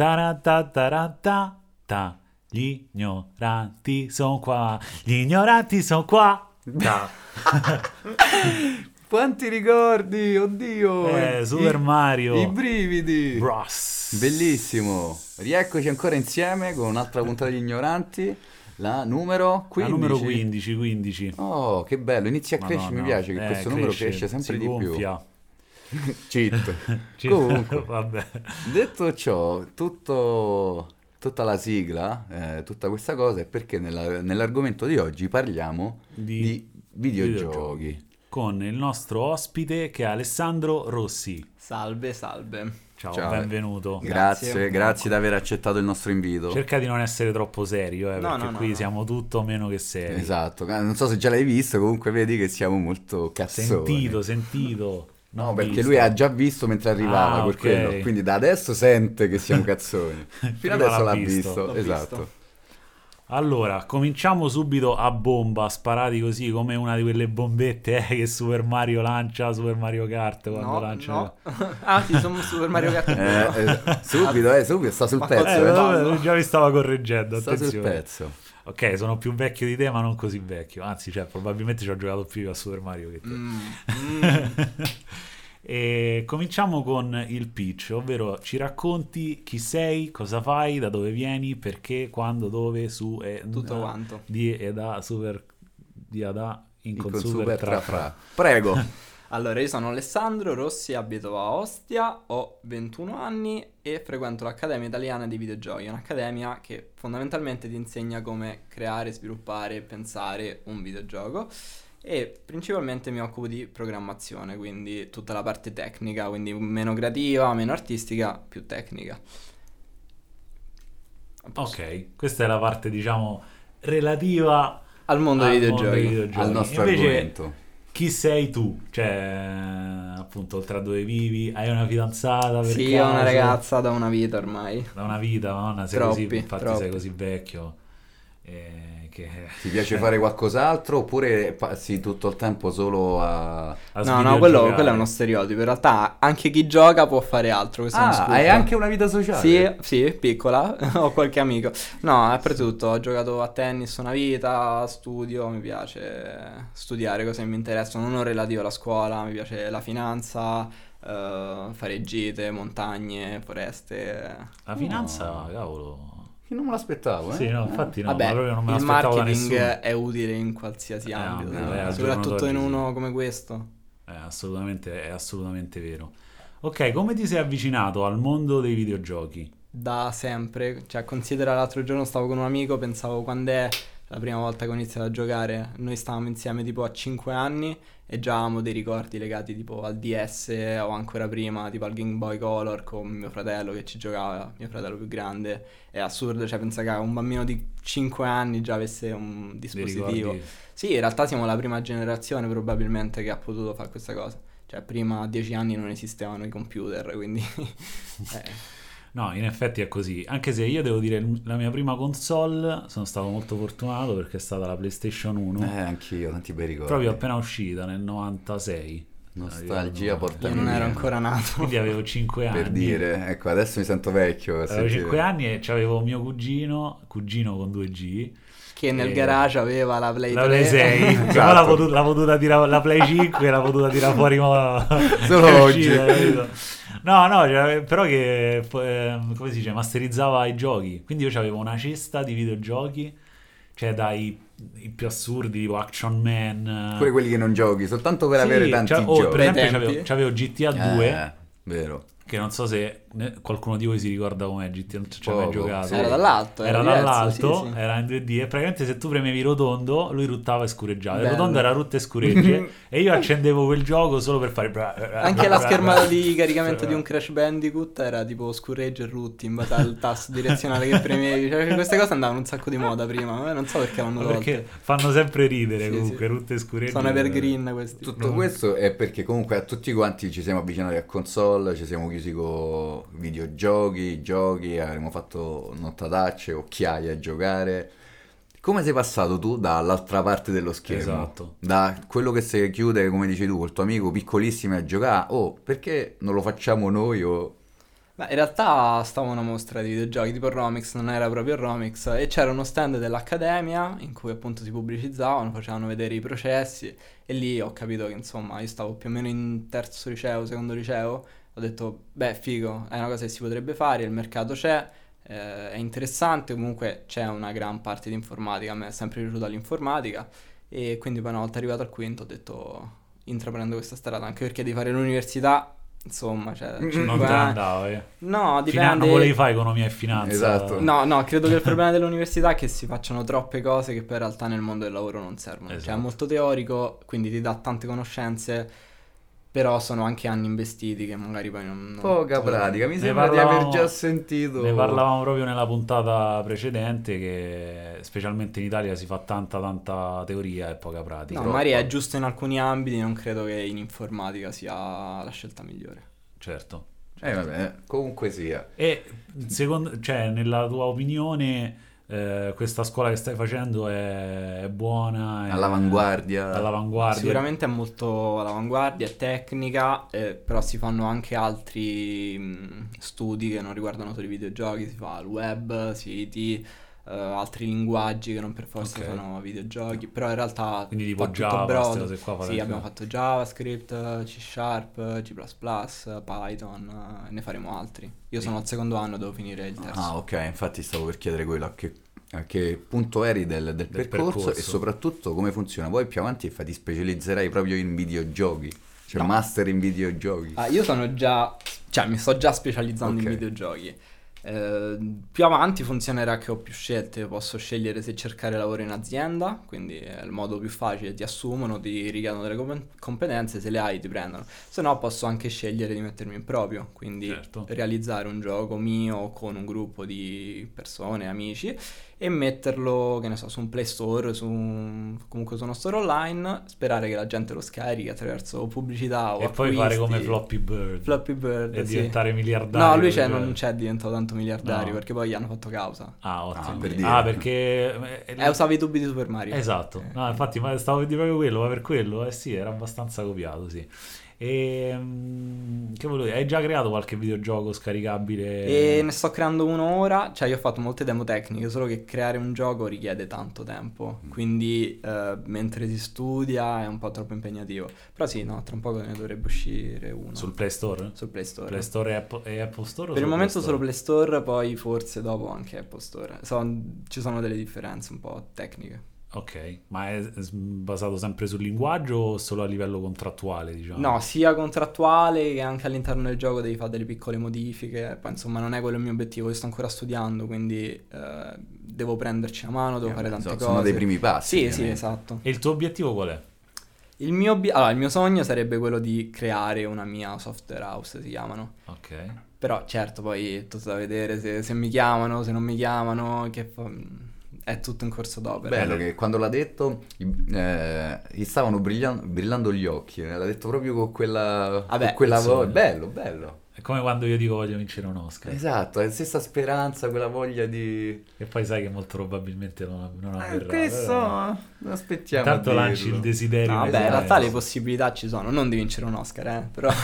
Tarantataranta, gli ignoranti sono qua, gli ignoranti sono qua. Ta. Quanti ricordi, oddio! Eh, Super I- Mario. I brividi! Bros. Bellissimo! Rieccoci ancora insieme con un'altra puntata di Ignoranti, la numero La 15. numero 15, 15. Oh, che bello, inizia a crescere, mi piace che eh, questo numero cresce sempre si di più. Cheat. Ci- Comunque, Vabbè. detto ciò, tutto, tutta la sigla, eh, tutta questa cosa è perché nella- nell'argomento di oggi parliamo Di di, videogiochi. Con il nostro ospite che è Alessandro Rossi. Salve, salve. Ciao, Ciao. benvenuto. Grazie, Grazie. grazie di aver accettato il nostro invito. Cerca di non essere troppo serio, eh, No, perché no, no, qui no. siamo tutto meno che seri. Esatto, eh, non so se già l'hai visto, comunque vedi che siamo molto cazzoni. Sentito, sentito. No, perché visto. lui ha già visto mentre arrivava Ah, per ok. quello, quindi da adesso sente che siamo cazzoni. Fino adesso l'ha l'ha visto. visto, L'ho esatto. visto. Allora, cominciamo subito a bomba, sparati così come una di quelle bombette eh, che Super Mario lancia, Super Mario Kart quando No, lancia. no. ah, sì, sono Super Mario Kart. Eh, eh, subito, eh, subito, sta sul Ma pezzo. Eh, eh. già mi stava correggendo, Sta sul attenzione. pezzo. Ok, sono più vecchio di te, ma non così vecchio. Anzi, cioè, probabilmente ci ho giocato più a Super Mario che te. Mm, mm. e cominciamo con il pitch, ovvero ci racconti chi sei, cosa fai, da dove vieni, perché, quando, dove, su e Tutto eh, quanto. Di e da super di a da in Il con con super, super tra fra. Prego. Allora, io sono Alessandro Rossi, abito a Ostia, ho 21 anni e frequento l'Accademia Italiana di Videogiochi, un'accademia che fondamentalmente ti insegna come creare, sviluppare e pensare un videogioco e principalmente mi occupo di programmazione, quindi tutta la parte tecnica, quindi meno creativa, meno artistica, più tecnica. Ok, questa è la parte, diciamo, relativa Al mondo dei mondo videogiochi. dei videogiochi. Al nostro Invece, argomento. Chi sei tu? Cioè, appunto, oltre a dove vivi, hai una fidanzata per Sì, ho una ragazza da una vita ormai. Da una vita, madonna, sei Troppi, così, infatti troppi. sei così vecchio. eh, che... Ti piace fare qualcos'altro oppure passi tutto il tempo solo a... a No, no, quello, quello è uno stereotipo. In realtà anche chi gioca può fare altro. Ah, hai anche una vita sociale? Sì, sì, piccola, ho qualche amico. No, è per tutto, ho giocato a tennis una vita, studio, mi piace studiare cose che mi interessano, non relativo alla scuola, mi piace la finanza, eh, fare gite, montagne, foreste. La finanza, No. cavolo. Io non me l'aspettavo, eh? Sì, no, infatti no, Vabbè, ma proprio non me il marketing è utile in qualsiasi Eh, ambito, no? giorno soprattutto in uno come questo. È assolutamente, è assolutamente vero. Ok, come ti sei avvicinato al mondo dei videogiochi? Da sempre, cioè considera l'altro giorno stavo con un amico, pensavo quando è la prima volta che ho iniziato a giocare, noi stavamo insieme tipo a 5 anni e già avevamo dei ricordi legati tipo al DS o ancora prima tipo al Game Boy Color con mio fratello che ci giocava, mio fratello più grande, è assurdo, cioè pensa che un bambino di 5 anni già avesse un dispositivo. Sì, in realtà siamo la prima generazione probabilmente che ha potuto fare questa cosa. Cioè, prima a 10 anni non esistevano i computer, quindi... eh. No, in effetti è così. Anche se io devo dire, la mia prima console sono stato molto fortunato perché è stata la PlayStation 1, Eh, anch'io, tanti bei ricordi. proprio appena uscita nel 96. Nostalgia porta Io non ero ancora nato. Quindi avevo 5 anni. Per dire, ecco, adesso mi sento vecchio. Avevo sentire. 5 anni e c'avevo mio cugino, cugino con 2G, Che nel Eh, garage aveva la Play la 3. Play 6, Esatto. però l'ha potuta, l'ha potuta tirare, la Play 5 l'ha potuta tirare fuori ma... Solo oggi. uscita? No, no, però che, eh, come si dice, masterizzava i giochi. Quindi io avevo una cesta di videogiochi, cioè dai i più assurdi tipo Action Man. Pure quelli che non giochi, soltanto per Sì, avere tanti cioè, oh, giochi. per esempio c'avevo, c'avevo GTA 2, Eh, vero. che non so se qualcuno di voi si ricorda com'è GTA, non ci ha mai giocato. sì. Era dall'alto. Era diverso, dall'alto, sì, sì. era in 2D e praticamente se tu premevi rotondo lui ruttava e scureggiava. Il Bello. rotondo era rutto e scuregge e io accendevo quel gioco solo per fare... Anche la schermata di caricamento di un Crash Bandicoot era tipo scurregge e rutti in base al tasto direzionale che premevi. Cioè, queste cose andavano un sacco di moda prima. eh, Non so perché l'hanno Perché tolte. fanno sempre ridere Sì, comunque, sì. rutte e scuregge. Sono evergreen questi. Tutto questo è perché comunque a tutti quanti ci siamo avvicinati a console, ci siamo chiusi con videogiochi, giochi, avremo fatto nottatacce, occhiaie a giocare. Come sei passato tu dall'altra parte dello schermo? Esatto. Da quello che si chiude, come dici tu, col tuo amico piccolissimo a giocare, oh, perché non lo facciamo noi o... Beh, in realtà stava una mostra di videogiochi tipo Romix, non era proprio Romix, e c'era uno stand dell'Accademia in cui appunto si pubblicizzavano, facevano vedere i processi e lì ho capito che insomma io stavo più o meno in terzo liceo, secondo liceo, ho detto beh figo, è una cosa che si potrebbe fare, il mercato c'è, eh, è interessante, comunque c'è una gran parte di informatica, a me è sempre piaciuta l'informatica e quindi poi una volta arrivato al quinto ho detto intraprendo questa strada, anche perché di fare l'università Insomma, cioè, Non te andava, eh. No, Fina- dipende. non volevi fare economia e finanza. Esatto. No, no, credo che il problema dell'università è che si facciano troppe cose che poi in realtà nel mondo del lavoro non servono. Cioè, è Esatto. molto teorico, quindi ti dà tante conoscenze, però sono anche anni investiti che magari poi non... non- Poca pratica, mi sembra di aver già sentito. Ne parlavamo proprio nella puntata precedente che specialmente in Italia si fa tanta tanta teoria e poca pratica. No, magari è giusto in alcuni ambiti, non credo che in informatica sia la scelta migliore. Certo. Eh, vabbè, comunque sia. E secondo, cioè, nella tua opinione eh, questa scuola che stai facendo è, è buona? È All'avanguardia. all'avanguardia? Sicuramente è molto all'avanguardia, è tecnica, eh, però si fanno anche altri mh, studi che non riguardano solo i videogiochi, si fa il web, siti, eh, altri linguaggi che non per forza Ok. sono videogiochi, però in realtà Quindi tipo Java, brodo. cose qua, Sì, abbiamo fatto JavaScript, C Sharp, C++, Python, eh, ne faremo altri. Io sono al secondo anno, devo finire il terzo. Ah, ok, infatti stavo per chiedere quello, a che, a che punto eri del, del percorso, percorso. e soprattutto come funziona. Poi più avanti fa, ti specializzerai proprio in videogiochi, cioè No. master in videogiochi. Ah, io sono già, cioè mi sto già specializzando Ok. in videogiochi. Eh, più avanti funzionerà che ho più scelte, posso scegliere se cercare lavoro in azienda, quindi è il modo più facile, ti assumono, ti richiedono delle com- competenze, se le hai ti prendono. Se no posso anche scegliere di mettermi in proprio, quindi Certo. realizzare un gioco mio con un gruppo di persone, amici e metterlo, che ne so, su un Play Store, su un- comunque su uno store online, sperare che la gente lo scarichi attraverso pubblicità o E poi fare come acquisti. Floppy Bird Flappy Bird, e sì. diventare miliardario. No, lui c'è, cioè- non c'è diventato tanto miliardario No. perché poi gli hanno fatto causa. Ah, ottimo. Ah, per dire. Ah, perché... Eh, usava i tubi di Super Mario. Esatto, Eh. no, infatti ma stavo per dire proprio quello, ma per quello, eh sì, era abbastanza copiato, sì. E mm, che volevo dire, hai già creato qualche videogioco scaricabile? E ne sto creando uno ora, cioè io ho fatto molte demo tecniche, solo che creare un gioco richiede tanto tempo, Mm. quindi eh, mentre si studia è un po' troppo impegnativo. Però sì, no, tra un po' ne dovrebbe uscire uno sul Play Store? sul Play Store. Play Store e Apple, e Apple Store? Per il momento Play solo? Play Store, poi forse dopo anche Apple Store. So- ci sono delle differenze un po' tecniche. Ok, ma è basato sempre sul linguaggio o solo a livello contrattuale, diciamo? No, sia contrattuale che anche all'interno del gioco devi fare delle piccole modifiche. Poi insomma non è quello il mio obiettivo, io sto ancora studiando, quindi eh, devo prenderci la mano, devo Eh, fare tante so- cose. Sono dei primi passi. Sì, sì, esatto. E il tuo obiettivo qual è? Il mio, obi- allora, il mio sogno sarebbe quello di creare una mia software house, si chiamano. Ok. Però certo, poi è tutto da vedere se, se mi chiamano, se non mi chiamano, che fa- è tutto in corso d'opera. Bello che quando l'ha detto eh, gli stavano brillan- brillando gli occhi, eh, l'ha detto proprio con quella, Vabbè, con quella voglia. Bello, bello. È come quando io dico voglio vincere un Oscar. Esatto, è la stessa speranza, quella voglia di... E poi sai che molto probabilmente non, non Eh, avverrà. questo però- non aspettiamo. Intanto a lanci il desiderio. No, vabbè, in realtà le possibilità ci sono, non di vincere un Oscar, eh, però...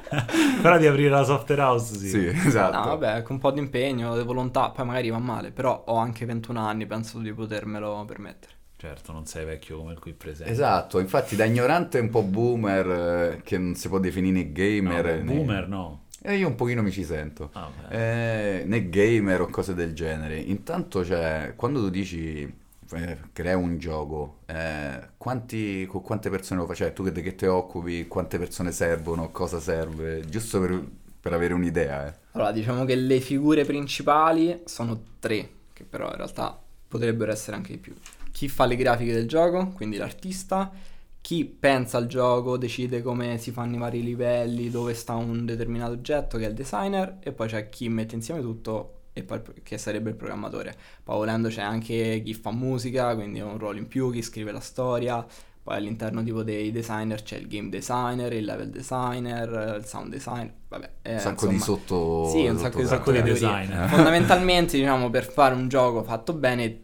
Però di aprire la software house, sì. Sì, esatto. No, vabbè, con un po' di impegno, di volontà, poi magari va male, però ho anche 21 anni, penso di potermelo permettere. Certo, non sei vecchio come il qui presente. Esatto, infatti da ignorante un po' boomer, eh, che non si può definire né gamer. No, né- boomer no. E io un pochino mi ci sento. Ah. Eh, né gamer o cose del genere. Intanto, cioè, quando tu dici eh, crea un gioco, eh, quanti, con quante persone lo fai? Cioè, tu che, che te occupi, quante persone servono, cosa serve? Giusto per, per avere un'idea, eh. Allora, diciamo che le figure principali sono tre, che però in realtà potrebbero essere anche di più. Chi fa le grafiche del gioco, quindi l'artista, chi pensa al gioco, decide come si fanno i vari livelli, dove sta un determinato oggetto, che è il designer, e poi c'è chi mette insieme tutto, poi che sarebbe il programmatore. Poi volendo c'è anche chi fa musica, quindi ha un ruolo in più, chi scrive la storia. Poi all'interno tipo dei designer c'è il game designer, il level designer, il sound designer, vabbè. eh, Un sacco di insomma, sotto... Sì, un sacco di, sotto- sacco di designer. Fondamentalmente, diciamo, per fare un gioco fatto bene,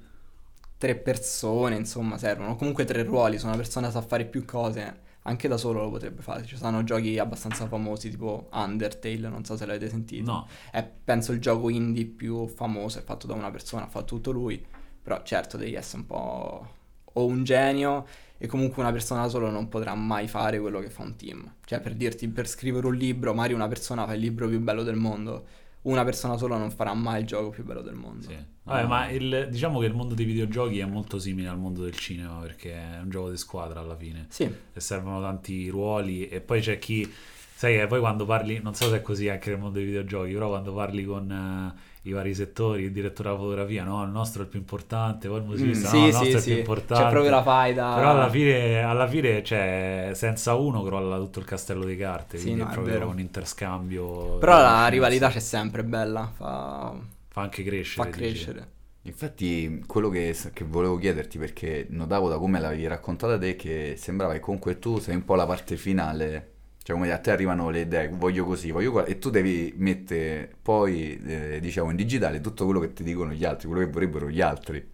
tre persone, insomma, servono. Comunque tre ruoli, se una persona sa fare più cose, anche da solo lo potrebbe fare. Ci sono giochi abbastanza famosi tipo Undertale, non so se l'avete sentito. No, È penso il gioco indie più famoso, è fatto da una persona, ha fatto tutto lui, però certo devi essere un po' o un genio e comunque una persona da solo non potrà mai fare quello che fa un team. Cioè per dirti, per scrivere un libro, magari una persona fa il libro più bello del mondo, una persona sola non farà mai il gioco più bello del mondo. sì. Vabbè, ma il- diciamo che il mondo dei videogiochi è molto simile al mondo del cinema perché è un gioco di squadra alla fine. Sì, e servono tanti ruoli e poi c'è chi sai che poi quando parli non so se è così anche nel mondo dei videogiochi però quando parli con eh, i vari settori il direttore della fotografia no il nostro è il più importante poi il musicista Mm, no sì, il nostro sì, è il sì. più importante C'è proprio la faida. però alla fine, alla fine cioè, senza uno crolla tutto il castello di carte Sì, quindi no, è è proprio vero. un interscambio Però la rivalità c'è sempre bella, fa, fa anche crescere fa crescere. Infatti, quello che, che volevo chiederti, perché notavo da come l'avevi raccontata te, che sembrava che comunque tu sei un po' la parte finale, cioè come a te arrivano le idee, voglio così, voglio qua, e tu devi mettere poi, eh, diciamo, in digitale tutto quello che ti dicono gli altri, quello che vorrebbero gli altri.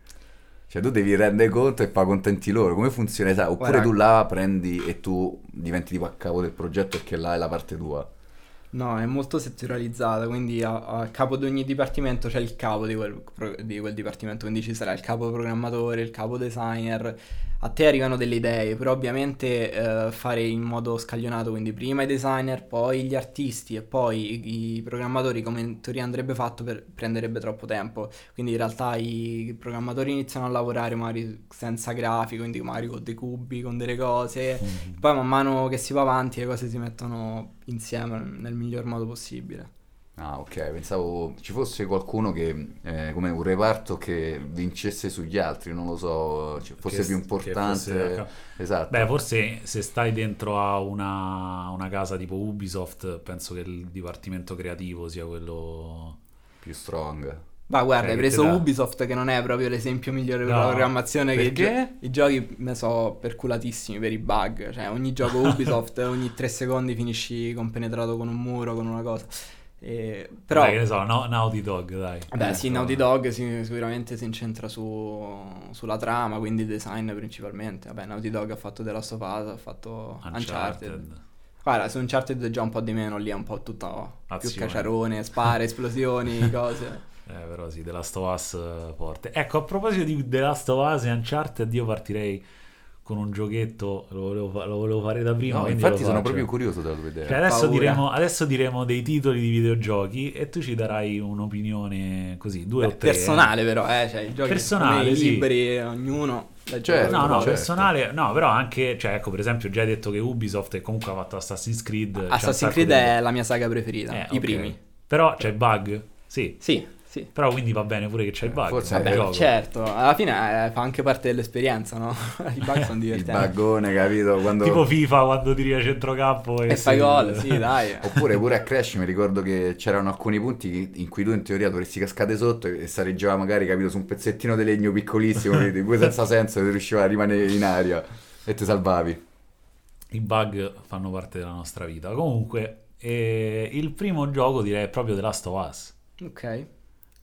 Cioè tu devi rendere conto e far contenti loro, come funziona? Esatto, Oppure Guarda- tu là prendi e tu diventi tipo a capo del progetto perché là è la parte tua. No, è molto settorializzata, quindi a, a capo di ogni dipartimento c'è il capo di quel, di quel dipartimento, quindi ci sarà il capo programmatore, il capo designer. A te arrivano delle idee, però ovviamente eh, fare in modo scaglionato, quindi prima i designer, poi gli artisti e poi i, i programmatori, come in teoria andrebbe fatto, per, prenderebbe troppo tempo. Quindi in realtà i programmatori iniziano a lavorare magari senza grafico, quindi magari con dei cubi, con delle cose. Mhm. Poi man mano che si va avanti le cose si mettono insieme nel miglior modo possibile. Ah, ok, pensavo ci fosse qualcuno che, eh, come un reparto che vincesse sugli altri, non lo so, cioè, fosse Che- più importante. fosse- Esatto. Beh, forse se stai dentro a una, una casa tipo Ubisoft, penso che il dipartimento creativo sia quello... più strong. Ma guarda, hai che preso dà- Ubisoft che non è proprio l'esempio migliore per No, la programmazione, che i, perché? gio- i giochi ne so perculatissimi per i bug, cioè ogni gioco Ubisoft ogni tre secondi finisci compenetrato con un muro, con una cosa. E- però... Dai, che ne so, no, Naughty Dog, dai. Beh, Eh, sì, no. Naughty Dog si- sicuramente si incentra su, sulla trama, quindi design principalmente. Vabbè, Naughty Dog ha fatto The Last of Us, ha fatto Uncharted. Uncharted. Guarda, su Uncharted è già un po' di meno, lì è un po' tutto più Azione. caciarone, spare, esplosioni, cose. Eh, però sì, The Last of Us eh, forte. Ecco, a proposito di The Last of Us e Uncharted, io partirei con un giochetto, lo volevo, fa- lo volevo fare da prima, No, infatti sono proprio curioso della tua idea. Cioè, adesso, diremo, adesso diremo dei titoli di videogiochi e tu ci darai un'opinione così, due Beh, o tre. personale però, eh, cioè i giochi Personale, sì. libri, ognuno Certo, No, no, certo. personale, no, però anche, cioè, ecco, per esempio, già hai detto che Ubisoft comunque ha fatto Assassin's Creed. Assassin's Creed di- è la mia saga preferita, Eh, i ok. primi. Però c'è bug, sì, Sì, sì. però quindi va bene pure che c'è il bug. Forse nel è- certo, alla fine eh, fa anche parte dell'esperienza, no? I bug sono Il divertenti. baggone, capito? Quando... Tipo FIFA quando tiri a centrocampo e, E fai gol, sì, dai. Oppure pure a Crash mi ricordo che c'erano alcuni punti in cui tu in teoria dovresti cascare sotto e sareggiava magari capito su un pezzettino di legno piccolissimo, quindi pure senza senso che riusciva a rimanere in aria e ti salvavi. I bug fanno parte della nostra vita. Comunque, eh, il primo gioco direi è proprio The Last of Us. Ok.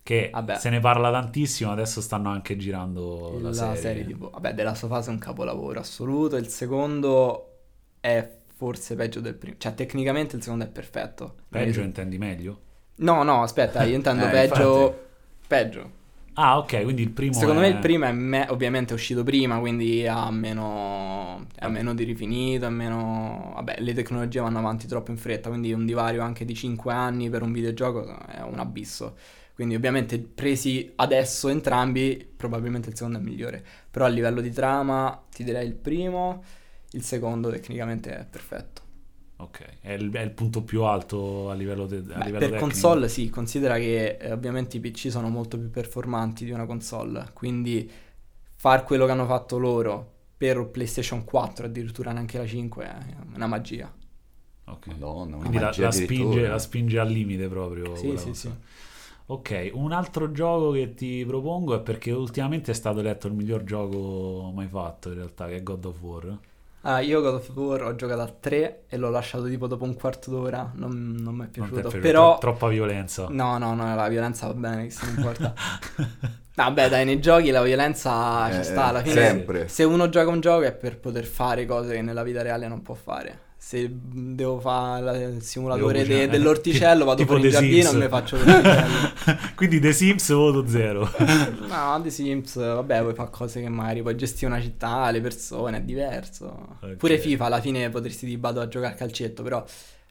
Che Vabbè. se ne parla tantissimo, adesso stanno anche girando la, la serie, di boh. Vabbè, della sua fase è un capolavoro assoluto. Il secondo è forse peggio del primo. Cioè, tecnicamente il secondo è perfetto. Peggio intendi meglio? No, no, aspetta, io intendo Eh, peggio. infatti. Peggio. Ah, ok, quindi il primo Secondo è... me il primo è me- ovviamente è uscito prima, quindi ha meno, è meno di rifinito, è meno... Vabbè, le tecnologie vanno avanti troppo in fretta, quindi un divario anche di 5 anni per un videogioco è un abisso. Quindi ovviamente presi adesso entrambi, probabilmente il secondo è migliore. Però a livello di trama ti direi il primo, il secondo tecnicamente è perfetto. Ok, è il, è il punto più alto a livello, de- a Beh, livello per tecnico. console sì, considera che eh, ovviamente i PC sono molto più performanti di una console, quindi far quello che hanno fatto loro per PlayStation 4, addirittura neanche la 5, è una magia. Ok. Madonna, una Quindi la, magia la spinge, addirittura. la spinge al limite proprio. Sì, sì, cosa. sì. Ok, un altro gioco che ti propongo è perché ultimamente è stato eletto il miglior gioco mai fatto in realtà, che è God of War. Ah, io God of War ho giocato a 3 e l'ho lasciato tipo dopo un quarto d'ora, non, non mi è Non ti è piaciuto, piaciuto? però... Tro- troppa violenza. No, no, no, la violenza va bene, che se ne importa. Vabbè, dai, nei giochi la violenza Eh, ci sta alla fine. sempre. Se uno gioca un gioco è per poter fare cose che nella vita reale non può fare. Se devo fare il simulatore de- dell'orticello, vado fuori in giardino e mi faccio l'orticello. Quindi The Sims voto zero. No, The Sims, vabbè, puoi fare cose che magari puoi gestire una città, le persone, è diverso. Ok. Pure FIFA alla fine potresti di vado a giocare a calcetto, però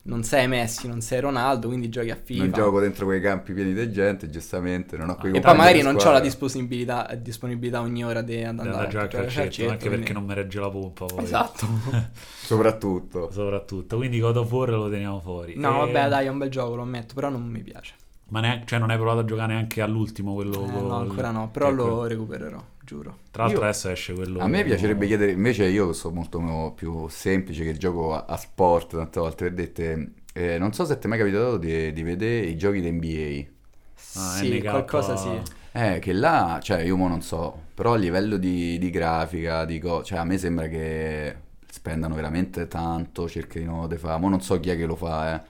non sei Messi, non sei Ronaldo, quindi giochi a FIFA. Non gioco dentro quei campi pieni di gente, giustamente, non ho quei E compagni poi magari non ho la disponibilità, disponibilità ogni ora di andare Da a giocare a calcetto, calcetto. anche perché quindi- non mi regge la pompa poi. Esatto. Soprattutto. Soprattutto. Quindi God of War lo teniamo fuori. No, E- vabbè, dai, è un bel gioco, lo ammetto, però non mi piace. Ma neanche, cioè non hai provato a giocare neanche all'ultimo quello Eh, no, ancora no, però lo quello- recupererò, giuro. Tra l'altro Io- adesso esce quello A me piacerebbe chiedere, invece io sono molto più semplice che gioco a, a sport tante volte, per dette, eh, non so se ti è mai capitato di, di vedere i giochi di NBA. Ah, sì, NK. qualcosa sì. Eh, che là, cioè io mo non so, però a livello di, di grafica, di co- cioè a me sembra che spendano veramente tanto, cerchino di fare, mo non so chi è che lo fa, eh.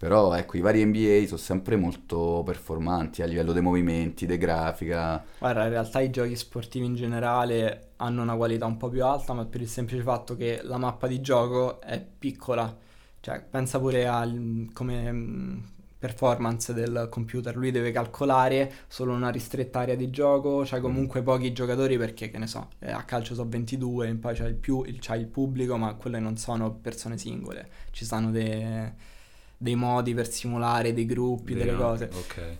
Però ecco, i vari NBA sono sempre molto performanti a livello dei movimenti, di grafica. Guarda, in realtà i giochi sportivi in generale hanno una qualità un po' più alta, ma per il semplice fatto che la mappa di gioco è piccola. Cioè, pensa pure al come mm, performance del computer, lui deve calcolare solo una ristretta area di gioco, c'hai comunque pochi giocatori perché, che ne so, eh, a calcio sono 22, e poi c'hai il, più, il, c'hai il pubblico, ma quelle non sono persone singole, ci stanno de- dei modi per simulare dei gruppi, delle Vero, cose. Ok.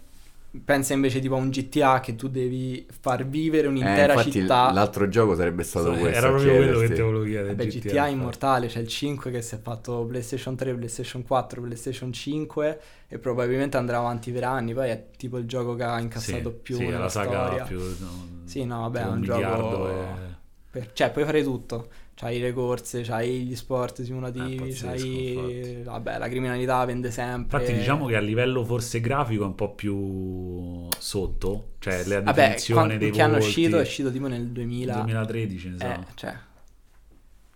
Pensa invece tipo a un GTA che tu devi far vivere Eh, un'intera infatti città. l'altro gioco sarebbe stato questo. Era proprio quello che ti volevo chiedere. Vabbè, GTA, GTA, è immortale, c'è il 5 che si è fatto PlayStation 3, PlayStation 4, PlayStation 5 e probabilmente andrà avanti per anni, poi è tipo il gioco che ha incassato Sì, più sì, la saga storia. più no, Sì, no, vabbè, è un miliardo gioco e- per- cioè puoi fare tutto. C'hai le corse, c'hai gli sport simulativi, Eh, c'hai infatti. vabbè, la criminalità vende sempre. Infatti diciamo che a livello forse grafico è un po' più sotto, cioè la Vabbè, definizione quan- dei che hanno volti. uscito è uscito tipo nel 2000 2013, mi sa. Eh, cioè,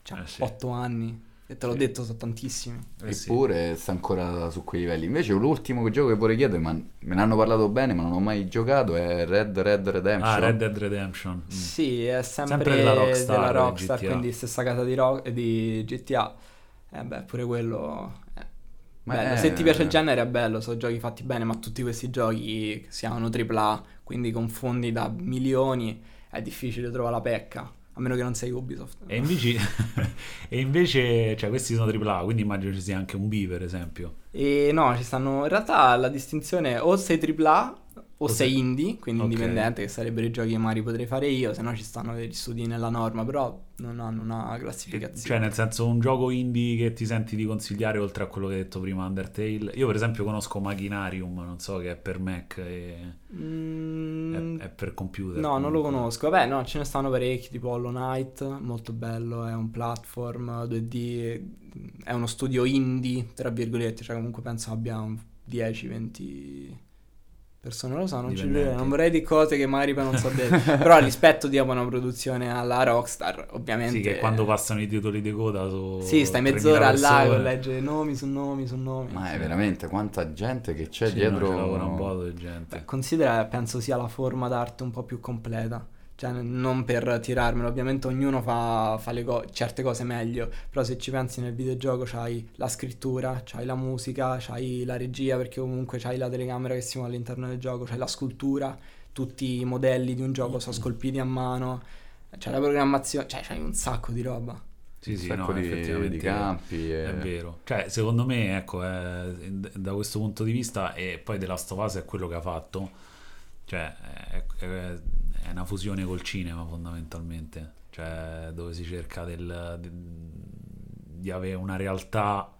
cioè Eh, sì. 8 anni. E te l'ho Sì. detto, sono tantissimi. Eh sì. Eppure sta ancora su quei livelli. Invece l'ultimo gioco che vorrei chiedere, ma me ne hanno parlato bene, ma non ho mai giocato, è Red Red Redemption. Ah, Red Dead Redemption. Mm. Sì, è sempre, Sempre della Rockstar, della Rockstar, GTA. quindi stessa casa di, Ro- di GTA. Eh beh, pure quello... bello. è- Se ti piace il genere è bello, sono giochi fatti bene, ma tutti questi giochi che siano AAA, quindi con fondi da milioni, è difficile trovare la pecca. A meno che non sei Ubisoft. E invece, e invece, cioè questi sono AAA, quindi immagino ci sia anche un B per esempio. E no, ci stanno. In realtà la distinzione è o sei AAA o O sei indie, quindi Ok. indipendente, che sarebbero i giochi che magari potrei fare io, se no ci stanno degli studi nella norma, però non hanno una Cioè classificazione. nel senso un gioco indie che ti senti di consigliare oltre a quello che hai detto prima Undertale. Io per esempio conosco Machinarium, non so che è per Mac e Mm, è, è per computer. no, non lo comunque. conosco. Vabbè, no, ce ne stanno parecchi, tipo Hollow Knight, molto bello, è un platform 2D, è uno studio indie, tra virgolette, cioè comunque penso abbia un 10-20 persone, non lo so, non ci Dipendenti. credo, non vorrei di cose che magari poi non so dire, però rispetto diamo una produzione alla Rockstar, ovviamente. Sì, che quando passano i titoli di coda su Sì, stai 3000 mezz'ora là a persone. leggere nomi su nomi su nomi. Ma è veramente quanta gente che c'è Sì, dietro. no, un po' di gente. Beh, considera, penso sia la forma d'arte un po' più completa. Cioè, non per tirarmelo, ovviamente ognuno fa, fa le co- certe cose meglio, però se ci pensi nel videogioco c'hai la scrittura, c'hai la musica, c'hai la regia perché comunque c'hai la telecamera che si muove all'interno del gioco, c'hai la scultura, tutti i modelli di un gioco sono scolpiti a mano, c'è la programmazione, cioè c'hai un sacco di roba. Sì, sì, no, di, effettivamente di campi. e- È vero. Cioè, secondo me, ecco, è- da questo punto di vista, e poi The Last of Us è quello che ha fatto, cioè, è, è- è una fusione col cinema fondamentalmente, cioè, dove si cerca del- di, di avere una realtà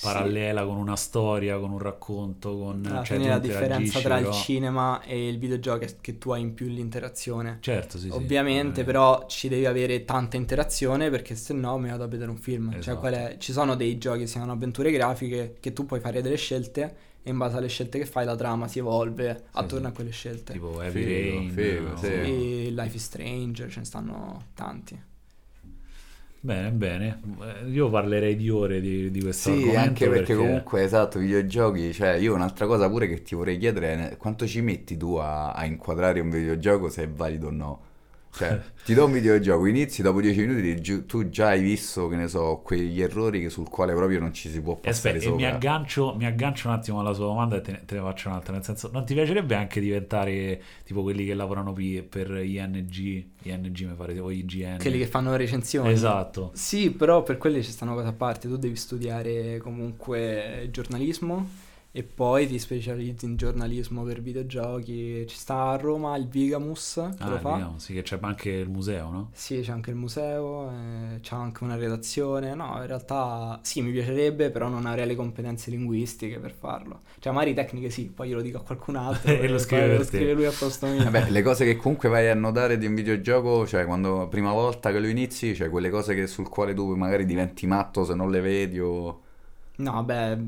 parallela con una storia, con un racconto, con... Alla cioè, la differenza tra il però- cinema e il videogioco è che tu hai in più l'interazione. Certo, sì, sì. Ovviamente, Eh, però ci devi avere tanta interazione perché se no mi vado a vedere un film. Cioè, Esatto. qual è- ci sono dei giochi che si chiamano avventure grafiche che tu puoi fare delle scelte e in base alle scelte che fai la trama si evolve attorno sì. a quelle scelte. Tipo Heavy Figo, Rain, figo, no? sì. E Life is Strange, ce ne stanno tanti. Bene, bene. Eh, Io parlerei di ore di, di questo Sì, argomento anche perché, comunque, esatto, videogiochi, cioè io un'altra cosa pure che ti vorrei chiedere è quanto ci metti tu a, a inquadrare un videogioco se è valido o no? Cioè, ti do un videogioco, inizi, dopo 10 minuti tu già hai visto, che ne so, quegli errori che sul quale proprio non ci si può E passare aspetta, e mi aggancio, mi aggancio un attimo alla sua domanda e te ne, te ne faccio un'altra. Nel senso, non ti piacerebbe anche diventare tipo quelli che lavorano per ING, ING mi pare, o IGN? Quelli che fanno recensioni. Esatto. Sì, però per quelli ci stanno cose a parte. Tu devi studiare comunque giornalismo e poi ti specializzi in giornalismo per videogiochi. Ci sta a Roma il Vigamus che Ah, lo fa. vediamo, sì, che c'è anche il museo, no? Sì, c'è anche il museo, eh, c'è anche una redazione. No, in realtà sì, mi piacerebbe, però non avrei le competenze linguistiche per farlo. Cioè, magari tecniche sì, poi glielo dico a qualcun altro. E lo scrive lo scrive lui a posto mio. Vabbè, le cose che comunque vai a notare di un videogioco, cioè quando prima volta che lo inizi, cioè quelle cose che- sul quale tu magari diventi matto se non le vedi o... No, vabbè,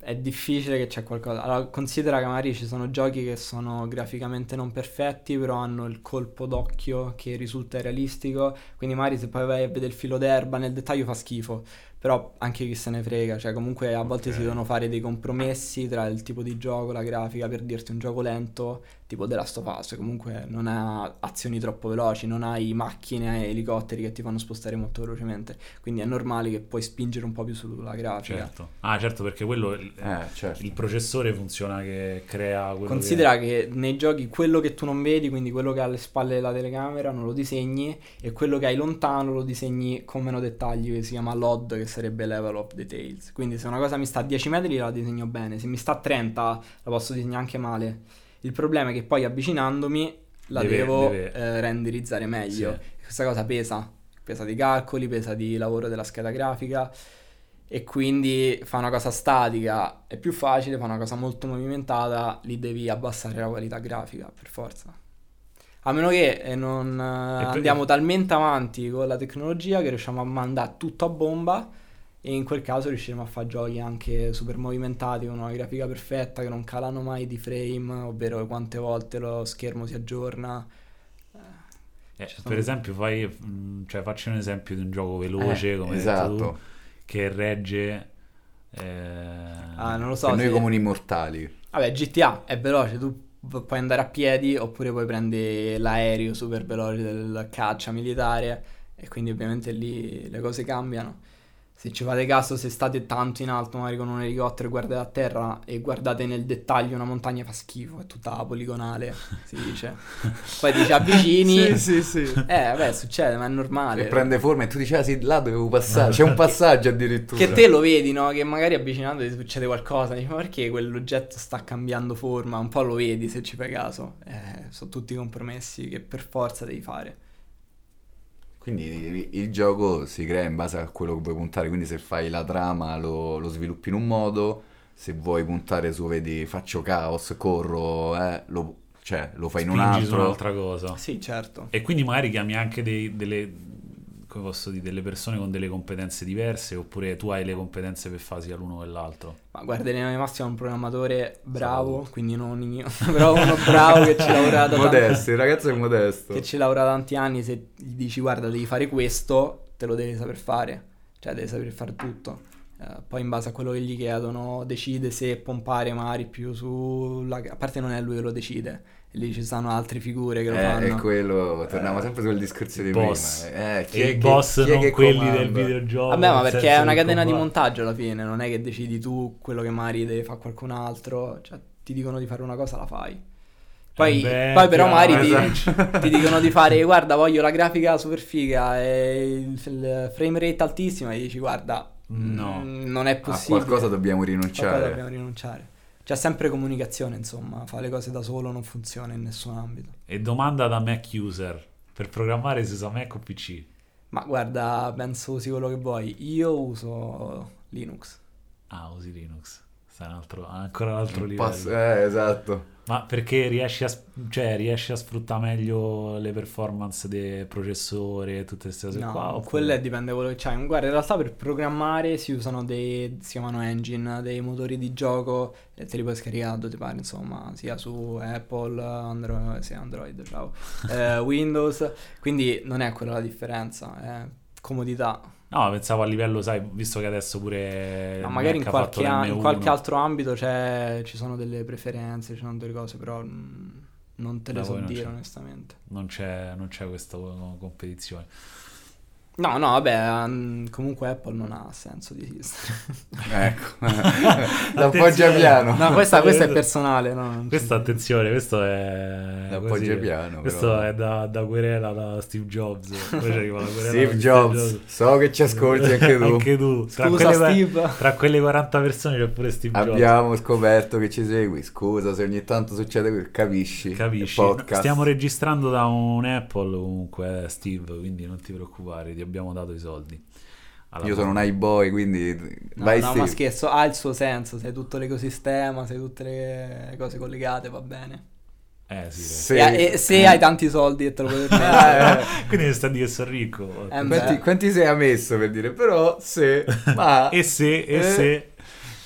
è difficile che c'è qualcosa. Allora, considera che magari ci sono giochi che sono graficamente non perfetti, però hanno il colpo d'occhio che risulta realistico. Quindi, magari se poi vai a vedere il filo d'erba nel dettaglio fa schifo. Però anche chi se ne frega, cioè comunque a volte Ok. si devono fare dei compromessi tra il tipo di gioco, la grafica, per dirti un gioco lento, tipo The Last of Us, comunque non ha azioni troppo veloci, non hai macchine e elicotteri che ti fanno spostare molto velocemente, quindi è normale che puoi spingere un po' più sulla grafica. Certo. Ah, certo, perché quello il, Eh, certo. il processore funziona che crea quello Considera che nei giochi quello che tu non vedi, quindi quello che ha alle spalle della telecamera, non lo disegni e quello che hai lontano lo disegni con meno dettagli, che si chiama LOD, che sarebbe Level of Details. Quindi se una cosa mi sta a 10 metri la disegno bene, se mi sta a 30 la posso disegnare anche male. Il problema è che poi avvicinandomi la Deve- devo deve- eh, renderizzare meglio. Sì. Questa cosa pesa, pesa di calcoli, pesa di lavoro della scheda grafica e quindi fa una cosa statica è più facile, fa una cosa molto movimentata, lì devi abbassare la qualità grafica per forza. A meno che eh, non eh, E per- andiamo talmente avanti con la tecnologia che riusciamo a mandare tutto a bomba e in quel caso riusciremo a fare giochi anche super movimentati con una grafica perfetta che non calano mai di frame, ovvero quante volte lo schermo si aggiorna. Eh, sono- per esempio, fai, mh, cioè, facci un esempio di un gioco veloce come hai detto Esatto. tu, che regge. eh, Ah, non lo so. Per noi se- comuni mortali. Vabbè, GTA è veloce, tu puoi andare a piedi oppure puoi prendere l'aereo super veloce del caccia militare e quindi ovviamente lì le cose cambiano. Se ci fate caso, se state tanto in alto, magari con un elicottero e guardate a terra e guardate nel dettaglio una montagna fa schifo, è tutta poligonale, si dice. Poi ti ci avvicini. sì, sì. Eh, vabbè, succede, ma è normale. E prende forma e tu dici, ah sì, là dovevo passare. C'è un passaggio addirittura. Che te lo vedi, no? Che magari avvicinando ti succede qualcosa. Dici, ma perché quell'oggetto sta cambiando forma? Un po' lo vedi se ci fai caso. Eh, sono tutti compromessi che per forza devi fare. Quindi il gioco si crea in base a quello che vuoi puntare, quindi se fai la trama lo, lo sviluppi in un modo, se vuoi puntare su, vedi, faccio caos, corro, eh, lo, cioè, lo fai in un spingi su altro. un'altra cosa. Sì, certo. E quindi magari chiami anche dei- delle, come posso dire, delle persone con delle competenze diverse, oppure tu hai le competenze per fare sia l'uno che l'altro. Ma guarda, di massima è un programmatore bravo, quindi non io, però uno bravo che ci lavora da tanti Modesto, il ragazzo è modesto. che ci lavora da tanti anni, se gli dici guarda devi fare questo, te lo devi saper fare, cioè devi saper fare tutto. Eh, poi in base a quello che gli chiedono decide se pompare magari più sulla... A parte non è lui che lo decide, lì ci sono altre figure che lo Eh, fanno. è quello, torniamo Eh, sempre sul discorso il di boss. prima. Eh, chi E è i che- boss chi è non che quelli comanda? del videogioco. Vabbè, ma perché è una catena di montaggio alla fine, non è che decidi tu quello che magari deve fare qualcun altro, cioè ti dicono di fare una cosa, la fai. Poi, Eh beh, poi però magari ti, esatto. ti dicono di fare, guarda, voglio la grafica super figa e il, il frame rate altissima e dici, guarda, No. mm, non è A possibile. qualcosa dobbiamo A qualcosa rinunciare. dobbiamo rinunciare. C'è sempre comunicazione, insomma, fare le cose da solo non funziona in nessun ambito. E domanda da Mac user. Per programmare si usa Mac o PC? Ma guarda, penso usi quello che vuoi. Io uso Linux. Ah, usi Linux. Sta in altro, ancora un altro Un livello. passo- eh, esatto. Ma perché riesci a, cioè, riesci a sfruttare meglio le performance del processore e tutte queste cose No, qua? oppure- quello è- dipende da quello che c'hai. Guarda, in realtà per programmare si usano dei, si chiamano engine, dei motori di gioco e te li puoi scaricare dove ti pare, insomma, sia su Apple, Android, sì, Android, ciao, eh, Windows, quindi non è quella la differenza. eh. comodità. No, pensavo a livello, sai, visto che adesso pure... No, magari in qualche, a- in l'M1. qualche altro ambito c'è- ci sono delle preferenze, ci sono delle cose, però non te le Da so non dire c'è. onestamente. Non c'è, non c'è questa competizione. No, no, vabbè, mm, comunque Apple non ha senso di esistere. Ecco, l'appoggia piano. No, questa, questa è personale, no? c'è- attenzione, questo è... L'appoggia piano, Questo però. è da, da querela da Steve Jobs. Poi ci arriva la Steve di Jobs, so che ci ascolti anche tu. Anche tu. Tra, Scusa, quelle, Steve. tra quelle 40 persone c'è pure Steve Jobs. Abbiamo scoperto che ci segui. Scusa se ogni tanto succede questo, capisci? Capisci? Stiamo registrando da un Apple comunque, eh, Steve, quindi non ti preoccupare, ti abbiamo dato i soldi. Alla Io sono un fine. iBoy, quindi No, vai no, ma scherzo, ha il suo senso, sei tutto l'ecosistema, sei tutte le cose collegate, va bene. Eh sì. Se- E, e se hai tanti soldi e te lo puoi permettere. Eh, Quindi sta a dire che sono ricco. Eh, quanti, quanti sei ha messo per dire? Però se... Ma... E se, e Eh, se...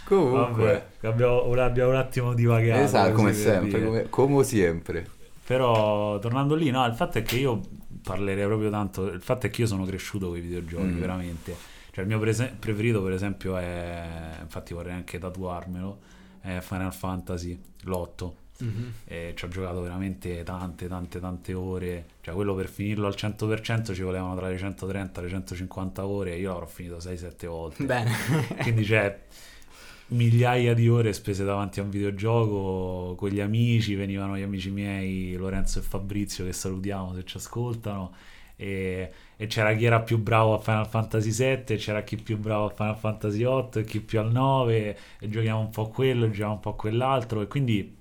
Comunque... Vabbè, abbiamo, abbiamo un attimo divagato. Esatto, come sempre, come, come sempre. Però tornando lì, no, il fatto è che io parlerei proprio tanto. Il fatto è che io sono cresciuto con i videogiochi, Mm. veramente. Cioè, il mio prese- preferito, per esempio, è. Infatti, vorrei anche tatuarmelo. È Final Fantasy l'8. Mhm. E ci ho giocato veramente tante, tante, tante ore. Cioè, quello per finirlo al 100% ci volevano tra le 130 e le 150 ore. Io l'avrò finito 6-7 volte. Bene. Quindi c'è migliaia di ore spese davanti a un videogioco con gli amici, venivano gli amici miei Lorenzo e Fabrizio che salutiamo se ci ascoltano e, e c'era chi era più bravo a Final Fantasy VII, c'era chi più bravo a Final Fantasy VIII chi più al 9 e giochiamo un po' a quello, giochiamo un po' a quell'altro e quindi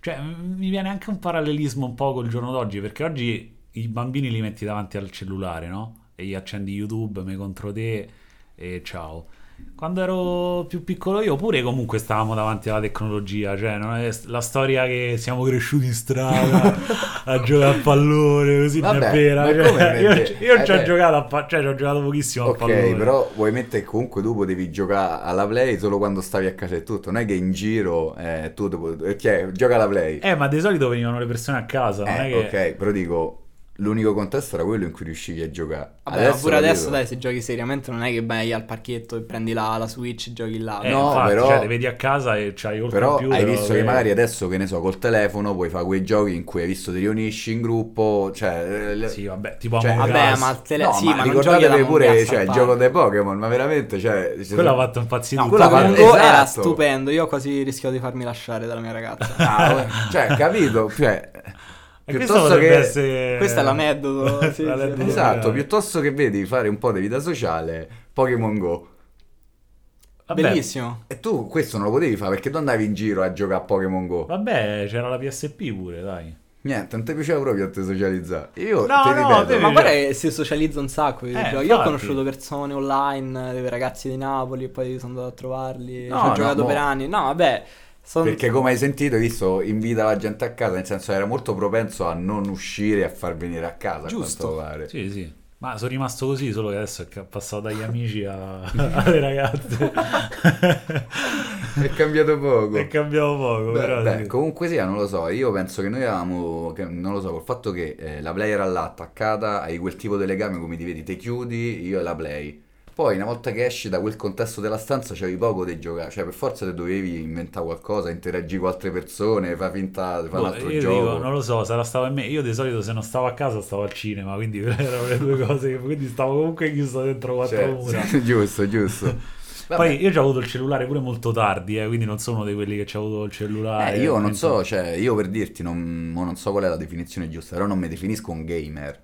cioè, mi viene anche un parallelismo un po' col giorno d'oggi perché oggi i bambini li metti davanti al cellulare, no? E gli accendi YouTube, me contro te e ciao. Quando ero più piccolo io pure comunque stavamo davanti alla tecnologia, cioè non è la storia che siamo cresciuti in strada a giocare a pallone, così non Vabbè, è vera. cioè, io io eh ci ho giocato a pa- cioè ci ho giocato pochissimo a Ok, pallone. però vuoi mettere che comunque tu potevi giocare alla play solo quando stavi a casa e tutto. Non è che in giro eh, tu dopo- cioè, gioca alla play. Eh, ma di solito venivano le persone a casa, non Eh, è che ok, però dico, l'unico contesto era quello in cui riuscivi a giocare. Vabbè, ma pure adesso, dai, se giochi seriamente non è che vai al parchetto e prendi la, la Switch e giochi là. Eh, no, infatti, però- cioè, le vedi a casa e c'hai il Però computer. hai visto che che- magari adesso, che ne so, col telefono puoi fare quei giochi in cui hai visto ti riunisci in gruppo, cioè... eh, Sì, vabbè, tipo Cioè, Vabbè, ma il tele... No, sì, ma, ricordatevi pure cioè, il gioco dei Pokémon, ma veramente, cioè... ci Quello ha fatto impazzire No, tutti. quella Pokémon fa- Go era esatto. stupendo. Io ho quasi rischiato di farmi lasciare dalla mia ragazza. Ah, cioè, capito? Cioè, piuttosto che... essere... Questo è l'aneddoto. sì, L'aneddoto. Esatto, piuttosto che vedi fare un po' di vita sociale, Pokémon Go. Vabbè, Bellissimo. E tu questo non lo potevi fare perché tu andavi in giro a giocare a Pokémon Go. Vabbè, c'era la PSP pure, dai. Niente, non ti piaceva proprio a te socializzare. Io No, no, ripeto, te- Ma guarda che si socializza un sacco. Io, Eh. Io ho conosciuto persone online, dei ragazzi di Napoli, e poi sono andato a trovarli. No, ci ho no, giocato mo- per anni. No, vabbè. Son- Perché come hai sentito, hai visto, invita la gente a casa, nel senso era molto propenso a non uscire e a far venire a casa, Giusto. a quanto. Sì, sì. Ma sono rimasto così solo che adesso è passato dagli amici a- alle ragazze. È cambiato poco. e cambiamo poco, Beh, però beh, sì. comunque sia, non lo so, io penso che noi avevamo, che- non lo so, col fatto che eh, la Play era là attaccata, hai quel tipo di legame come ti vedi, te chiudi, io e la Play. Poi una volta che esci da quel contesto della stanza c'avevi poco di giocare, cioè per forza te dovevi inventare qualcosa, interagire con altre persone, fai finta di fare Boh, un altro io gioco. dico, non lo so, sarà stato in me. Io di solito se non stavo a casa stavo al cinema, quindi erano le due cose. che- Quindi stavo comunque chiuso dentro quattro Cioè, mura. sì, giusto, giusto. Vabbè. Poi io ho avuto il cellulare pure molto tardi, eh, quindi non sono uno di quelli che ci ha avuto il cellulare. Eh, io non so, cioè, io per dirti, non, non so qual è la definizione giusta, però non mi definisco un gamer,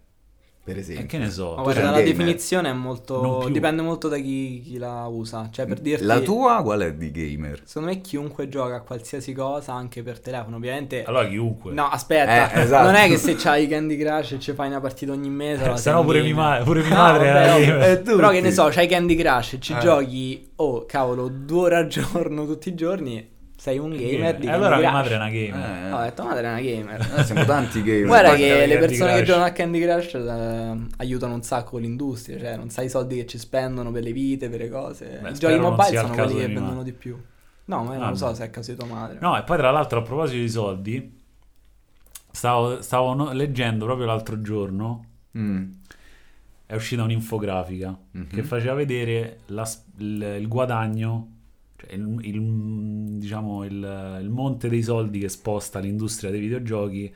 per E esempio. che ne so. Ma guarda, la gamer. definizione è molto. Dipende molto da chi, chi la usa. Cioè, per dirti. La tua qual è di gamer? Secondo me chiunque gioca a qualsiasi cosa, anche per telefono, ovviamente. Allora chiunque. No, aspetta, Eh, esatto. non è che se c'hai Candy Crush e ci fai una partita ogni mese. Eh, sei se no un pure, mia gamer. ma- pure mia No, madre vabbè, era no, gamer. eh, tutti. Però che ne so, c'hai Candy Crush e ci Eh. giochi, oh cavolo, due ore al giorno tutti i giorni, sei un gamer di Eh, Candy allora mia Crush. madre è una gamer. Eh, No, ho detto madre è una gamer. eh, siamo tanti gamer. Guarda che di le Candy persone che giocano a Candy Crush eh, aiutano un sacco l'industria, cioè non sai i soldi che ci spendono per le vite, per le cose. Beh, I giochi mobile sono quelli che di vendono madre. di più. No, ma io Ah, non lo so no. se è il caso di tua madre. No, e poi tra l'altro a proposito di soldi, stavo, stavo no- leggendo proprio l'altro giorno Mm. è uscita un'infografica Mhm. che faceva vedere la il, il guadagno, cioè il, il- diciamo il, il monte dei soldi che sposta l'industria dei videogiochi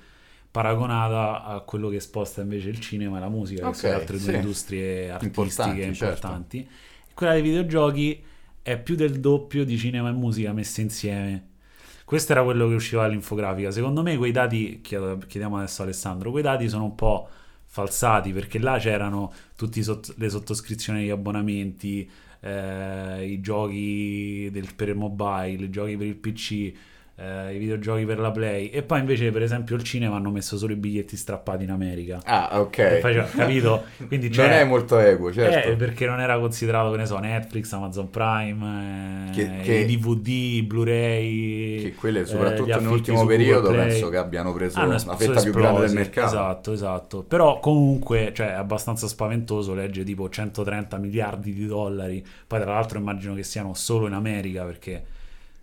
paragonata a quello che sposta invece il cinema e la musica, Ok, che sono le altre due sì. industrie artistiche Importanti, certo. importanti. E quella dei videogiochi è più del doppio di cinema e musica messe insieme. Questo era quello che usciva dall'infografica. Secondo me quei dati, chiediamo adesso a Alessandro, quei dati sono un po' falsati perché là c'erano tutte le sottoscrizioni degli abbonamenti, eh, i giochi del- per il mobile, i giochi per il PC, eh, i videogiochi per la Play e poi invece per esempio il cinema hanno messo solo i biglietti strappati in America. Ah, ok. Faceva- capito? Quindi non è molto equo, certo. eh, perché non era considerato, che ne so, Netflix, Amazon Prime, eh, Che- che- DVD, Blu-ray. Che quelle, eh, soprattutto nell'ultimo periodo, Play. penso che abbiano preso Hanno una fetta più grande del esplosi, mercato. Esatto, esatto. Però comunque, cioè, è abbastanza spaventoso, legge tipo 130 miliardi di dollari. Poi tra l'altro immagino che siano solo in America perché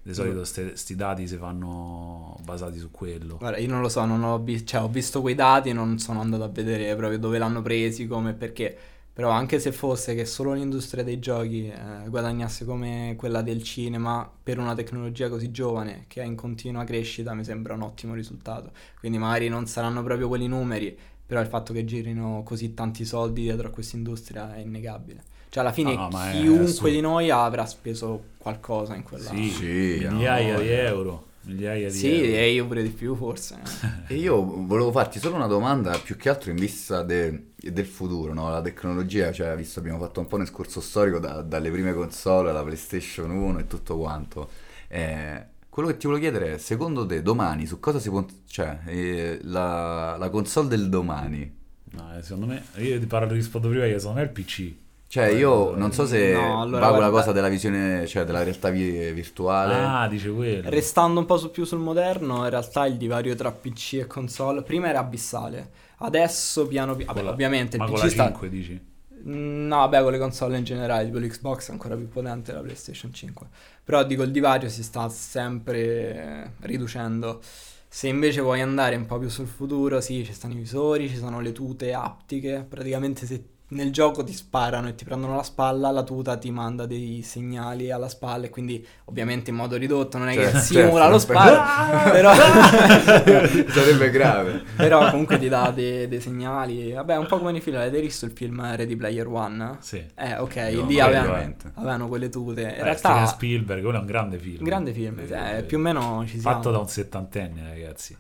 di solito questi dati si fanno basati su quello. Guarda, io non lo so, non ho, vi- cioè, ho visto quei dati, non sono andato a vedere proprio dove l'hanno presi, come, perché. Però anche se fosse che solo l'industria dei giochi eh, guadagnasse come quella del cinema per una tecnologia così giovane che è in continua crescita mi sembra un ottimo risultato. Quindi magari non saranno proprio quelli numeri, però il fatto che girino così tanti soldi dietro a questa industria è innegabile. Cioè alla fine No, no, chiunque di noi avrà speso qualcosa in quella... Sì, Sì, migliaia no, di euro. Migliaia di Sì, euro. e io pure di più forse. E io volevo farti solo una domanda, più che altro in vista de- del futuro, no? La tecnologia, cioè, visto abbiamo fatto un po' un escorso storico da- dalle prime console alla PlayStation 1 e tutto quanto. Eh, quello che ti volevo chiedere è, secondo te, domani, su cosa si può... cioè, eh, la, la console del domani? No, eh, secondo me, io ti parlo, rispondo prima io, secondo me è il PC. Cioè, io non so se No, allora, va quella cosa della visione, cioè della realtà vi- virtuale. Ah, dice quello. Restando un po' su- più sul moderno, in realtà il divario tra PC e console prima era abissale. Adesso piano piano, Con la- ovviamente il ma con PC la sta 5 dici? Mm, No, vabbè, con le console in generale, tipo l'Xbox è ancora più potente della PlayStation 5. Però dico, il divario si sta sempre riducendo. Se invece vuoi andare un po' più sul futuro, sì, ci stanno i visori, ci sono le tute aptiche. Praticamente se nel gioco ti sparano e ti prendono la spalla, la tuta ti manda dei segnali alla spalla e quindi ovviamente in modo ridotto, non è Certo, che simula certo, lo sparo, però... Sarebbe grave. Però comunque ti dà dei, dei segnali. Vabbè, un po' come nei film. Avete visto il film Ready Player One? Sì. Eh, ok, No, lì no, avevano, avevano quelle tute. In Beh, realtà, Steven Spielberg, quello è un grande film. grande film. eh, più o meno ci siamo. Fatto da un settantenne, ragazzi.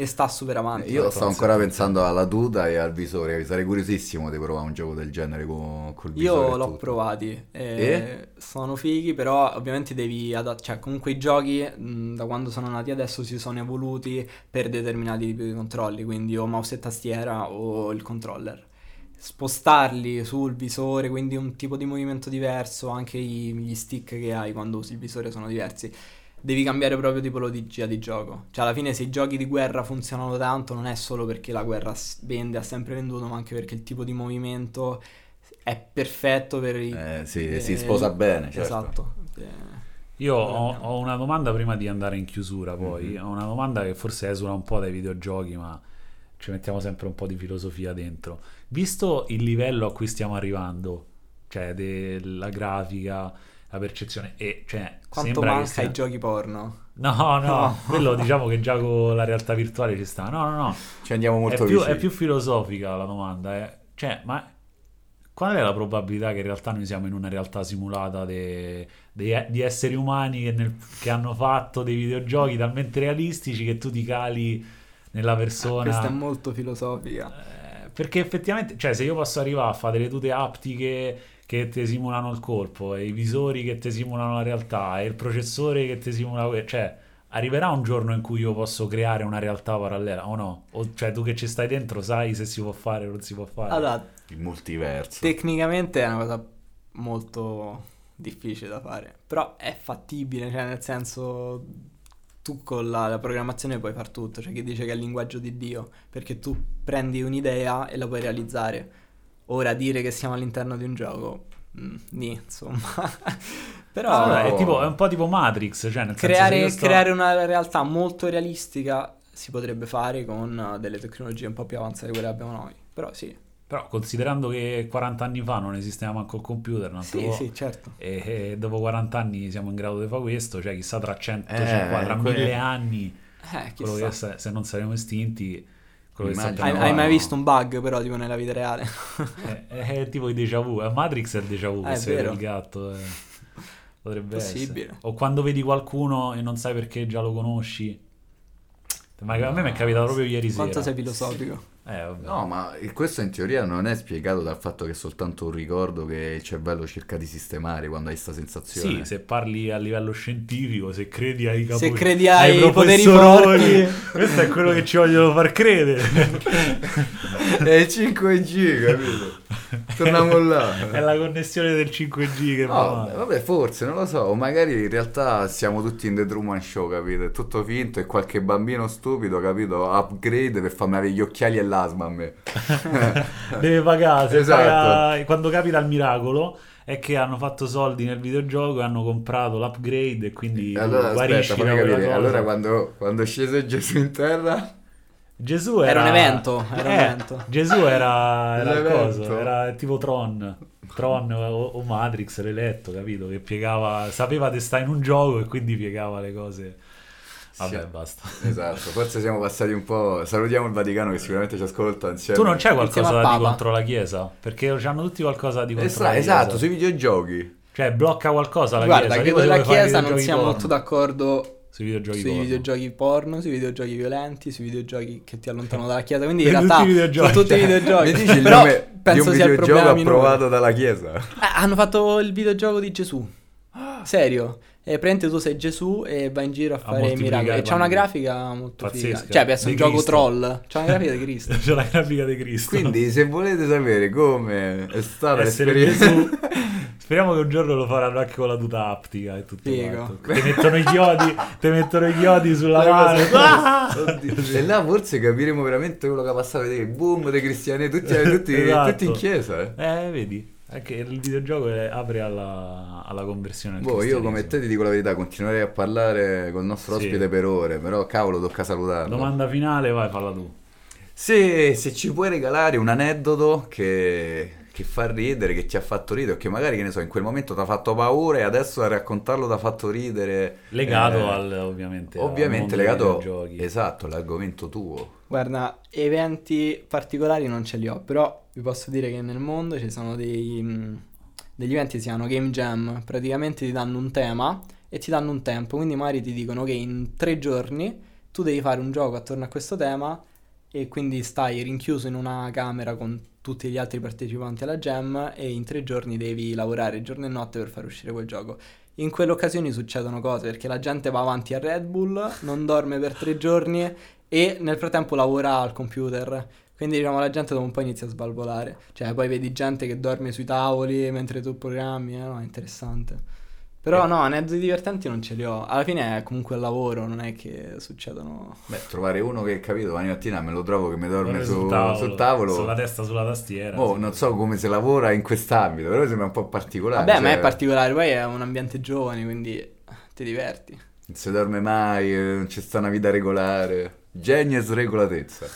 E sta super avanti. Io sto ancora pensando alla tuta e al visore, sarei curiosissimo di provare un gioco del genere con, col visore. Io l'ho tutto. provati. E E? Sono fighi, però ovviamente devi adattare. Cioè, comunque i giochi mh, da quando sono nati adesso si sono evoluti per determinati tipi di controlli. Quindi o mouse e tastiera o il controller. Spostarli sul visore, quindi un tipo di movimento diverso, anche gli stick che hai quando usi il visore sono diversi. Devi cambiare proprio tipologia di gioco. Cioè, alla fine, se i giochi di guerra funzionano tanto, non è solo perché la guerra vende, ha sempre venduto, ma anche perché il tipo di movimento è perfetto per i... Eh, sì, eh, si sposa bene, certo. Esatto. Eh, Io ho, ho una domanda prima di andare in chiusura, poi. Mhm. Ho una domanda che forse esula un po' dai videogiochi, ma ci mettiamo sempre un po' di filosofia dentro. Visto il livello a cui stiamo arrivando, cioè della grafica, la percezione, e cioè Quanto manca sia- ai giochi porno? No, no, No. quello diciamo che già con la realtà virtuale ci sta. No, no, no. Ci andiamo molto è, più, vicini. è più filosofica la domanda. eh. Cioè, ma qual è la probabilità che in realtà noi siamo in una realtà simulata de- dei- di esseri umani che, nel- che hanno fatto dei videogiochi talmente realistici che tu ti cali nella persona? Questa è molto filosofica. Eh, perché effettivamente, cioè, se io posso arrivare a fare delle tute aptiche che ti simulano il colpo, e i visori che ti simulano la realtà, e il processore che ti simula, cioè, arriverà un giorno in cui io posso creare una realtà parallela o no? O, cioè, tu che ci stai dentro sai se si può fare o non si può fare. Allora, Il multiverso. tecnicamente è una cosa molto difficile da fare, però è fattibile, cioè nel senso tu con la, la programmazione puoi far tutto, c'è chi dice che è il linguaggio di Dio, perché tu prendi un'idea e la puoi realizzare. Ora dire che siamo all'interno di un gioco, mm, nì, insomma. però Allora, è, Oh. tipo, è un po' tipo Matrix, cioè nel creare, sto- creare una realtà molto realistica si potrebbe fare con uh, delle tecnologie un po' più avanzate di quelle che abbiamo noi, però sì. Però considerando che 40 anni fa non esisteva manco il computer, un altro Sì, po', sì, certo. e, e dopo 40 anni siamo in grado di fare questo, cioè chissà tra 150, Eh, tra que- mille anni, Eh, quello che se, se non saremo estinti, Immagino. Hai, hai mai visto un bug però tipo nella vita reale? è, è- è tipo i déjà vu, eh, Matrix è il déjà vu, Eh, è vede vero. il gatto, eh. potrebbe Possibile. essere. O quando vedi qualcuno e non sai perché già lo conosci. Ma a me mi è capitato proprio ieri sera. Quanto sei filosofico? Eh. No, ma questo in teoria non è spiegato dal fatto che è soltanto un ricordo che il cervello cerca di sistemare quando hai questa sensazione. Sì, se parli a livello scientifico, se credi ai capo... Se credi ai poteri professoroni, forti. questo è quello che ci vogliono far credere. È il 5G, capito? Torniamo là. è la connessione del 5G che No, va. vabbè, forse, non lo so, o magari in realtà siamo tutti in The Truman Show, capito? È tutto finto e qualche bambino stupido, capito? Upgrade per farmi avere gli occhiali e l'asma a me. Deve pagare. Esatto. paga- Quando capita il miracolo è che hanno fatto soldi nel videogioco e hanno comprato l'upgrade e quindi allora, guarisci aspetta, capire, allora quando, quando è sceso Gesù in terra... Gesù Era era, un evento, era un Eh, evento. Gesù era, era il coso, era tipo Tron. Tron o, o Matrix l'eletto, capito? Che piegava, sapeva di stare in un gioco e quindi piegava le cose. Vabbè, Sì. basta. Esatto, forse siamo passati un po'... Salutiamo il Vaticano che sicuramente ci ascolta insieme. Tu non c'hai qualcosa di contro la Chiesa? Perché hanno tutti qualcosa di contro Estra- la Chiesa. esatto, sui videogiochi. Cioè, blocca qualcosa la Guarda, Chiesa. che tipo con la Chiesa non siamo molto d'accordo Sui videogiochi sui porno. videogiochi porno, sui videogiochi violenti, sui videogiochi che ti allontanano dalla Chiesa. Quindi in realtà i sono tutti cioè, videogiochi. Mi dici il Però nome di penso un sia il videogioco problema minore. approvato dalla Chiesa? Eh, hanno fatto il videogioco di Gesù. Serio. E praticamente tu sei Gesù e vai in giro a fare i miracoli. i C'è una grafica molto Pazzesca. figa. Cioè, penso un gioco Cristo. troll. C'è una grafica di Cristo. C'è la grafica di Cristo. Quindi se volete sapere come è stata essere l'esperienza... Speriamo che un giorno lo faranno anche con la tuta aptica e tutto Figo. quanto. Ti mettono i chiodi, ti mettono i chiodi sulla mano. Ah! E là forse capiremo veramente quello che ha passato a vedere il boom dei cristiani, tutti, tutti, Esatto. tutti in chiesa. Eh. Eh, vedi, anche il videogioco è- apre alla, alla conversione al Boh, io come te ti dico la verità, continuerei a parlare con il nostro Sì. ospite per ore, però cavolo tocca salutarlo. Domanda finale, vai, falla tu. Se, se ci puoi regalare un aneddoto che, che fa ridere, che ti ha fatto ridere, che magari, che ne so, in quel momento ti ha fatto paura e adesso a raccontarlo ti ha fatto ridere. Legato eh, al, ovviamente, al Ovviamente dei legato, videogiochi. esatto, all'argomento tuo. Guarda, eventi particolari non ce li ho, però vi posso dire che nel mondo ci sono dei, mh, degli eventi che si chiamano Game Jam, praticamente ti danno un tema e ti danno un tempo, quindi magari ti dicono che in tre giorni tu devi fare un gioco attorno a questo tema e quindi stai rinchiuso in una camera con tutti gli altri partecipanti alla jam e in tre giorni devi lavorare giorno e notte per far uscire quel gioco. In quelle occasioni succedono cose perché la gente va avanti a Red Bull, non dorme per tre giorni e nel frattempo lavora al computer. Quindi diciamo la gente dopo un po' inizia a sbalvolare. Cioè poi vedi gente che dorme sui tavoli mentre tu programmi, eh, no, è interessante. Però Eh. no, aneddoti divertenti non ce li ho. Alla fine è comunque il lavoro, non è che succedono... Beh, trovare uno che, capito, domani mattina me lo trovo che mi dorme su- sul tavolo, sul tavolo. sulla testa sulla tastiera. Oh, sì. non so come si lavora in quest'ambito, però sembra un po' particolare. Ma cioè, è particolare, poi è un ambiente giovane, quindi ti diverti. Non si dorme mai, eh, non c'è sta una vita regolare. Genio e sregolatezza.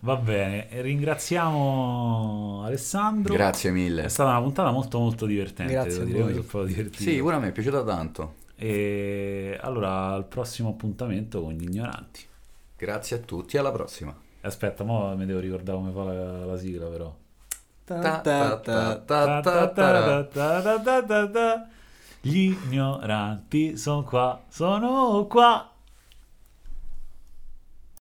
Va bene, e ringraziamo Alessandro. Grazie È mille. stata una puntata molto molto divertente, Grazie devo a dire, proprio divertito. Sì, pure a me è piaciuta tanto. E allora al prossimo appuntamento con gli ignoranti. Grazie a tutti, alla prossima. Aspetta, mo mi devo ricordare come fa la, la sigla però. Ta Ta ta ta ta. ta ta ta ta. Ta ta ta ta ta. Gli ignoranti sono qua, sono qua.